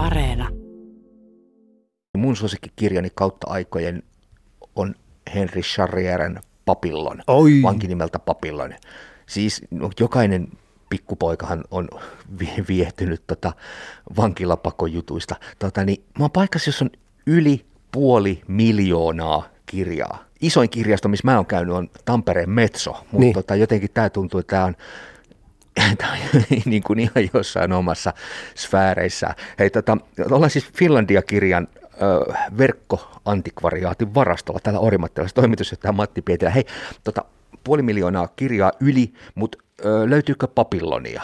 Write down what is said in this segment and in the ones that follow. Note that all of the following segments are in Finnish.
Areena. Mun suosikkikirjani kautta aikojen on Henry Charrieren Papillon, Oi. vanki nimeltä Papillon. Siis no, jokainen pikkupoikahan on vi- viehtynyt tota vankilapakon jutuista. Tota, niin, mä oon paikassa, jossa on yli puoli miljoonaa kirjaa. Isoin kirjasto, missä mä oon käynyt, on Tampereen Metso, mutta niin. tota, jotenkin tämä tuntuu, että tämä on On niin kuin ihan jossain omassa sfääreissä. Hei, tota, ollaan siis Finlandia-kirjan verkkoantikvariaatin varastolla täällä Orimattilassa toimitusjohtaja Matti Pietilä. Hei, tota, puoli miljoonaa kirjaa yli, mutta löytyykö papillonia?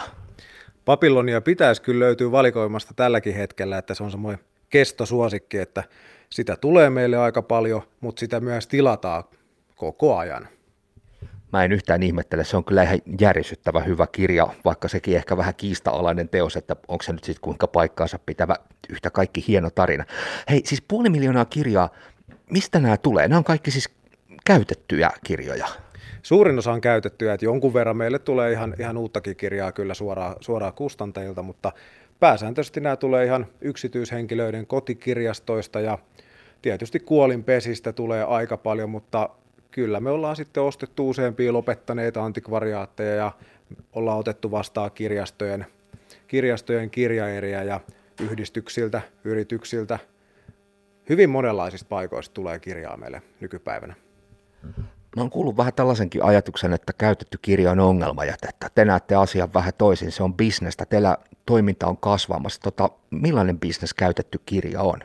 Papillonia pitäisi kyllä löytyä valikoimasta tälläkin hetkellä, että se on semmoinen kestosuosikki, että sitä tulee meille aika paljon, mutta sitä myös tilataan koko ajan. Mä en yhtään ihmettele, se on kyllä ihan järisyttävä hyvä kirja, vaikka sekin ehkä vähän kiista-alainen teos, että onko se nyt sitten kuinka paikkaansa pitävä yhtä kaikki hieno tarina. Hei, siis puoli miljoonaa kirjaa, mistä nämä tulee? Nämä on kaikki siis käytettyjä kirjoja. Suurin osa on käytettyä, että jonkun verran meille tulee ihan, ihan uuttakin kirjaa kyllä suoraan, suoraan kustantajilta, mutta pääsääntöisesti nämä tulee ihan yksityishenkilöiden kotikirjastoista ja tietysti kuolinpesistä tulee aika paljon, mutta kyllä me ollaan sitten ostettu useampia lopettaneita antikvariaatteja ja ollaan otettu vastaan kirjastojen, kirjastojen kirjaeriä ja yhdistyksiltä, yrityksiltä. Hyvin monenlaisista paikoista tulee kirjaa meille nykypäivänä. Mä oon kuullut vähän tällaisenkin ajatuksen, että käytetty kirja on ongelmajätettä. Te näette asian vähän toisin, se on bisnestä, teillä toiminta on kasvamassa. Tota, millainen bisnes käytetty kirja on?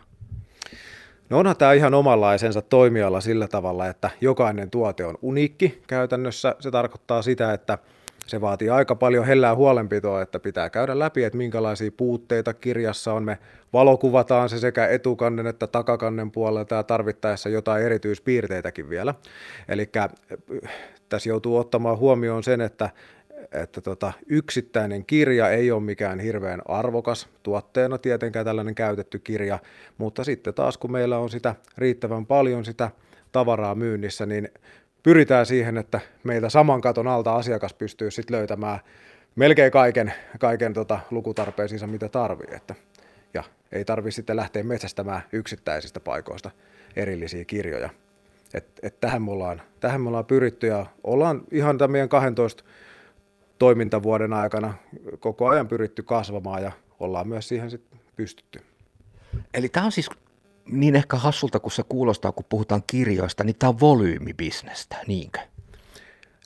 No onhan tämä ihan omanlaisensa toimiala sillä tavalla, että jokainen tuote on uniikki käytännössä. Se tarkoittaa sitä, että se vaatii aika paljon hellää huolenpitoa, että pitää käydä läpi, että minkälaisia puutteita kirjassa on. Me valokuvataan se sekä etukannen että takakannen puolelta ja tarvittaessa jotain erityispiirteitäkin vielä. Eli tässä joutuu ottamaan huomioon sen, että että tota, yksittäinen kirja ei ole mikään hirveän arvokas tuotteena tietenkään tällainen käytetty kirja, mutta sitten taas kun meillä on sitä riittävän paljon sitä tavaraa myynnissä, niin pyritään siihen, että meiltä saman katon alta asiakas pystyy sitten löytämään melkein kaiken, kaiken tota lukutarpeisiinsa, mitä tarvii. Että, ja ei tarvitse sitten lähteä metsästämään yksittäisistä paikoista erillisiä kirjoja. Et, et tähän, me ollaan, tähän me ollaan pyritty ja ollaan ihan tämän meidän 12 toimintavuoden aikana koko ajan pyritty kasvamaan ja ollaan myös siihen sitten pystytty. Eli tämä on siis niin ehkä hassulta, kun se kuulostaa, kun puhutaan kirjoista, niin tämä on volyymibisnestä, niinkö?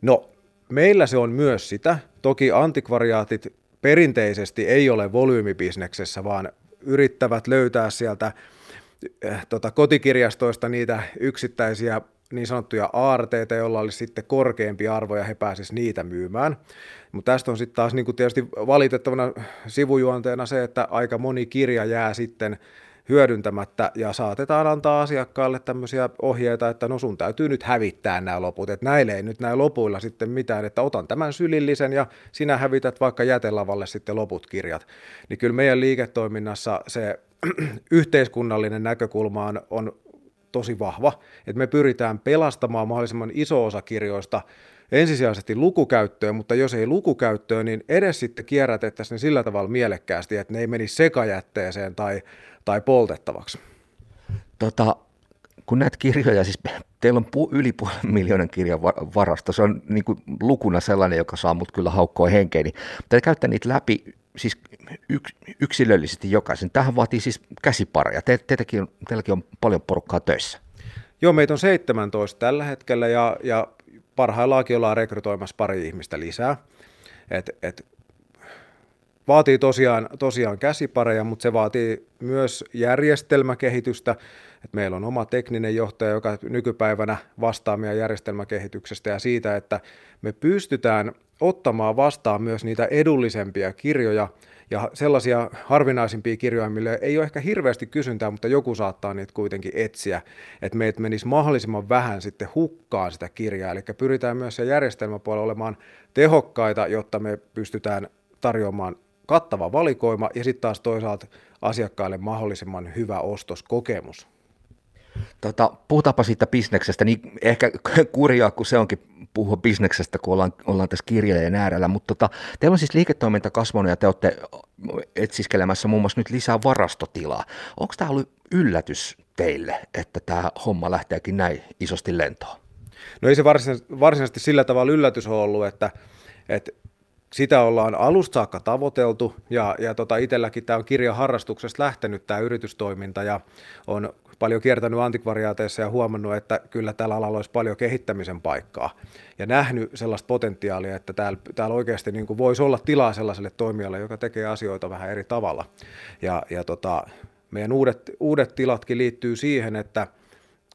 No, meillä se on myös sitä. Toki antikvariaatit perinteisesti ei ole volyymibisneksessä, vaan yrittävät löytää sieltä äh, tota, kotikirjastoista niitä yksittäisiä niin sanottuja aarteita, joilla olisi sitten korkeampi arvo ja he pääsisivät niitä myymään. Mutta tästä on sitten taas niin kuin tietysti valitettavana sivujuonteena se, että aika moni kirja jää sitten hyödyntämättä ja saatetaan antaa asiakkaalle tämmöisiä ohjeita, että no sun täytyy nyt hävittää nämä loput, että näille ei nyt näin lopuilla sitten mitään, että otan tämän sylillisen ja sinä hävität vaikka jätelavalle sitten loput kirjat. Niin kyllä meidän liiketoiminnassa se yhteiskunnallinen näkökulma on, on tosi vahva, että me pyritään pelastamaan mahdollisimman iso osa kirjoista ensisijaisesti lukukäyttöön, mutta jos ei lukukäyttöön, niin edes sitten kierrätettäisiin ne sillä tavalla mielekkäästi, että ne ei menisi sekajätteeseen tai, tai poltettavaksi. Tota, kun näitä kirjoja, siis teillä on pu, yli puolen miljoonan kirjan varasto, se on niin kuin lukuna sellainen, joka saa mut kyllä haukkoa henkeä, niin te käyttää niitä läpi siis yks, yksilöllisesti jokaisen. Tähän vaatii siis käsipareja. Te, teilläkin, on, teilläkin on paljon porukkaa töissä. Joo, meitä on 17 tällä hetkellä ja, ja parhaillaankin ollaan rekrytoimassa pari ihmistä lisää. Et, et, vaatii tosiaan, tosiaan käsipareja, mutta se vaatii myös järjestelmäkehitystä. Et meillä on oma tekninen johtaja, joka nykypäivänä vastaa meidän järjestelmäkehityksestä ja siitä, että me pystytään ottamaan vastaan myös niitä edullisempia kirjoja. Ja sellaisia harvinaisimpia kirjoja, mille ei ole ehkä hirveästi kysyntää, mutta joku saattaa niitä kuitenkin etsiä, että meitä menisi mahdollisimman vähän sitten hukkaan sitä kirjaa, eli pyritään myös se järjestelmäpuolella olemaan tehokkaita, jotta me pystytään tarjoamaan kattava valikoima ja sitten taas toisaalta asiakkaille mahdollisimman hyvä ostoskokemus. Tota, puhutaanpa siitä bisneksestä, niin ehkä kurjaa, kun se onkin puhua bisneksestä, kun ollaan, ollaan tässä kirjojen äärellä, mutta tota, teillä on siis liiketoiminta kasvanut ja te olette etsiskelemässä muun muassa nyt lisää varastotilaa. Onko tämä ollut yllätys teille, että tämä homma lähteekin näin isosti lentoon? No ei se varsinaisesti sillä tavalla yllätys ole ollut, että, että sitä ollaan alusta saakka tavoiteltu ja, ja tota itselläkin tämä on kirjaharrastuksesta lähtenyt tämä yritystoiminta ja on paljon kiertänyt antikvariaateissa ja huomannut, että kyllä tällä alalla olisi paljon kehittämisen paikkaa ja nähnyt sellaista potentiaalia, että täällä, täällä oikeasti niin kuin voisi olla tilaa sellaiselle toimijalle, joka tekee asioita vähän eri tavalla. Ja, ja tota, meidän uudet, uudet tilatkin liittyy siihen, että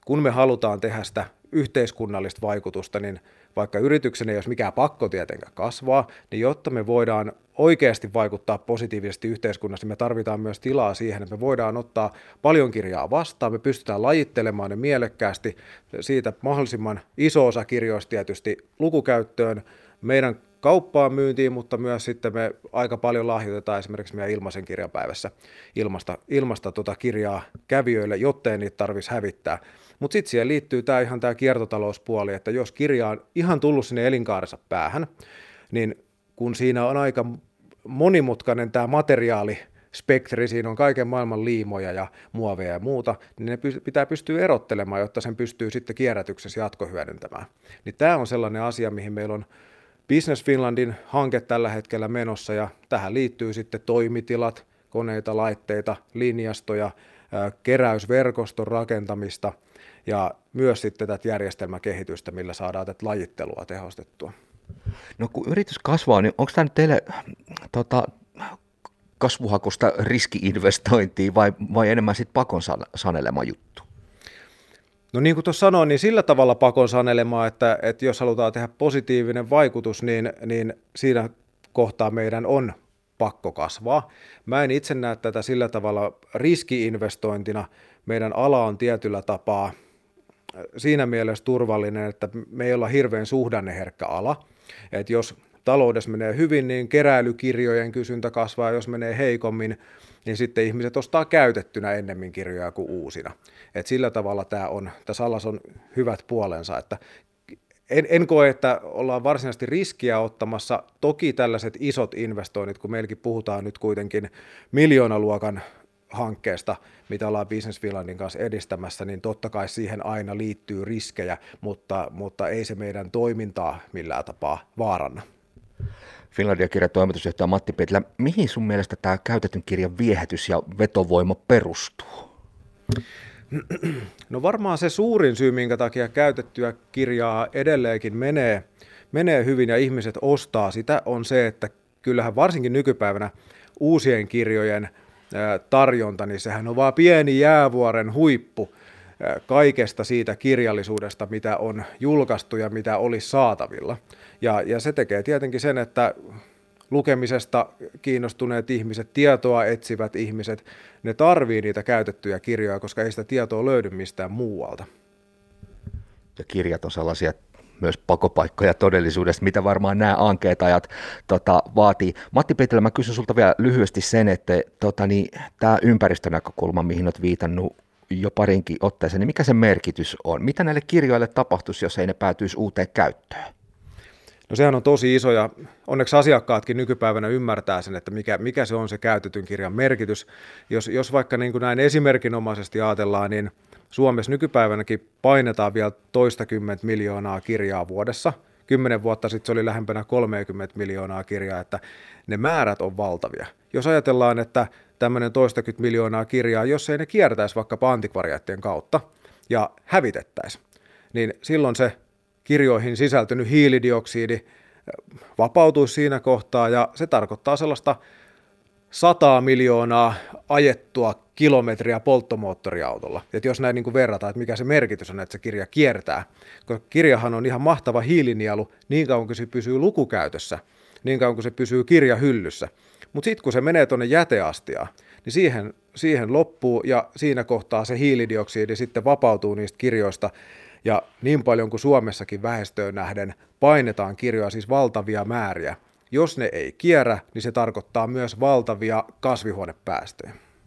kun me halutaan tehdä sitä yhteiskunnallista vaikutusta, niin vaikka yrityksen ei olisi mikään pakko tietenkään kasvaa, niin jotta me voidaan oikeasti vaikuttaa positiivisesti yhteiskunnassa, me tarvitaan myös tilaa siihen, että me voidaan ottaa paljon kirjaa vastaan, me pystytään lajittelemaan ne mielekkäästi, siitä mahdollisimman iso osa kirjoista tietysti lukukäyttöön, meidän kauppaan myyntiin, mutta myös sitten me aika paljon lahjoitetaan esimerkiksi meidän ilmaisen kirjapäivässä ilmasta, ilmasta tota kirjaa kävijöille, jottei niitä tarvitsisi hävittää. Mutta sitten siihen liittyy tämä ihan tämä kiertotalouspuoli, että jos kirja on ihan tullut sinne elinkaarensa päähän, niin kun siinä on aika monimutkainen tämä materiaali, spektri, siinä on kaiken maailman liimoja ja muoveja ja muuta, niin ne pitää pystyä erottelemaan, jotta sen pystyy sitten kierrätyksessä jatkohyödyntämään. Niin tämä on sellainen asia, mihin meillä on Business Finlandin hanke tällä hetkellä menossa ja tähän liittyy sitten toimitilat, koneita, laitteita, linjastoja, keräysverkoston rakentamista ja myös sitten tätä järjestelmäkehitystä, millä saadaan tätä lajittelua tehostettua. No kun yritys kasvaa, niin onko tämä nyt teille tota, kasvuhakusta riskiinvestointia vai, vai enemmän sitten pakon sanelema juttu? No niin kuin tuossa sanoin, niin sillä tavalla pakon sanelemaa, että, että jos halutaan tehdä positiivinen vaikutus, niin, niin siinä kohtaa meidän on pakko kasvaa. Mä en itse näe tätä sillä tavalla riskiinvestointina. Meidän ala on tietyllä tapaa äh, siinä mielessä turvallinen, että me ei olla hirveän suhdanneherkkä ala. Et jos taloudessa menee hyvin, niin keräilykirjojen kysyntä kasvaa, jos menee heikommin, niin sitten ihmiset ostaa käytettynä ennemmin kirjoja kuin uusina. Et sillä tavalla tämä on, tässä alassa on hyvät puolensa, että en, en koe, että ollaan varsinaisesti riskiä ottamassa. Toki tällaiset isot investoinnit, kun meilläkin puhutaan nyt kuitenkin miljoonaluokan hankkeesta, mitä ollaan Business Finlandin kanssa edistämässä, niin totta kai siihen aina liittyy riskejä, mutta, mutta ei se meidän toimintaa millään tapaa vaaranna. Finlandia kirjan toimitusjohtaja Matti Petlä, mihin sun mielestä tämä käytetyn kirjan viehätys ja vetovoima perustuu? No varmaan se suurin syy, minkä takia käytettyä kirjaa edelleenkin menee, menee hyvin ja ihmiset ostaa sitä, on se, että kyllähän varsinkin nykypäivänä uusien kirjojen tarjonta, niin sehän on vaan pieni jäävuoren huippu kaikesta siitä kirjallisuudesta, mitä on julkaistu ja mitä olisi saatavilla. Ja, ja se tekee tietenkin sen, että lukemisesta kiinnostuneet ihmiset, tietoa etsivät ihmiset, ne tarvii niitä käytettyjä kirjoja, koska ei sitä tietoa löydy mistään muualta. Ja kirjat on sellaisia myös pakopaikkoja todellisuudesta, mitä varmaan nämä ankeet ajat tota, vaatii. Matti Petelä, mä kysyn sulta vielä lyhyesti sen, että tota, niin, tämä ympäristönäkökulma, mihin olet viitannut jo parinkin otteeseen, niin mikä se merkitys on? Mitä näille kirjoille tapahtuisi, jos ei ne päätyisi uuteen käyttöön? No sehän on tosi iso ja onneksi asiakkaatkin nykypäivänä ymmärtää sen, että mikä, mikä se on se käytetyn kirjan merkitys. Jos, jos vaikka niin kuin näin esimerkinomaisesti ajatellaan, niin Suomessa nykypäivänäkin painetaan vielä toistakymmentä miljoonaa kirjaa vuodessa. Kymmenen vuotta sitten se oli lähempänä 30 miljoonaa kirjaa, että ne määrät on valtavia. Jos ajatellaan, että tämmöinen toistakymmentä miljoonaa kirjaa, jos ei ne kiertäisi vaikka antikvariaattien kautta ja hävitettäisi, niin silloin se kirjoihin sisältynyt hiilidioksidi vapautuisi siinä kohtaa ja se tarkoittaa sellaista 100 miljoonaa ajettua kilometriä polttomoottoriautolla. Et jos näin niin kuin verrataan, että mikä se merkitys on, että se kirja kiertää, koska kirjahan on ihan mahtava hiilinielu niin kauan kuin se pysyy lukukäytössä, niin kauan kuin se pysyy kirjahyllyssä. Mutta sitten kun se menee tuonne jäteastiaan, niin siihen, siihen loppuu ja siinä kohtaa se hiilidioksidi sitten vapautuu niistä kirjoista ja niin paljon kuin Suomessakin väestöön nähden painetaan kirjoja, siis valtavia määriä. Jos ne ei kierrä, niin se tarkoittaa myös valtavia kasvihuonepäästöjä.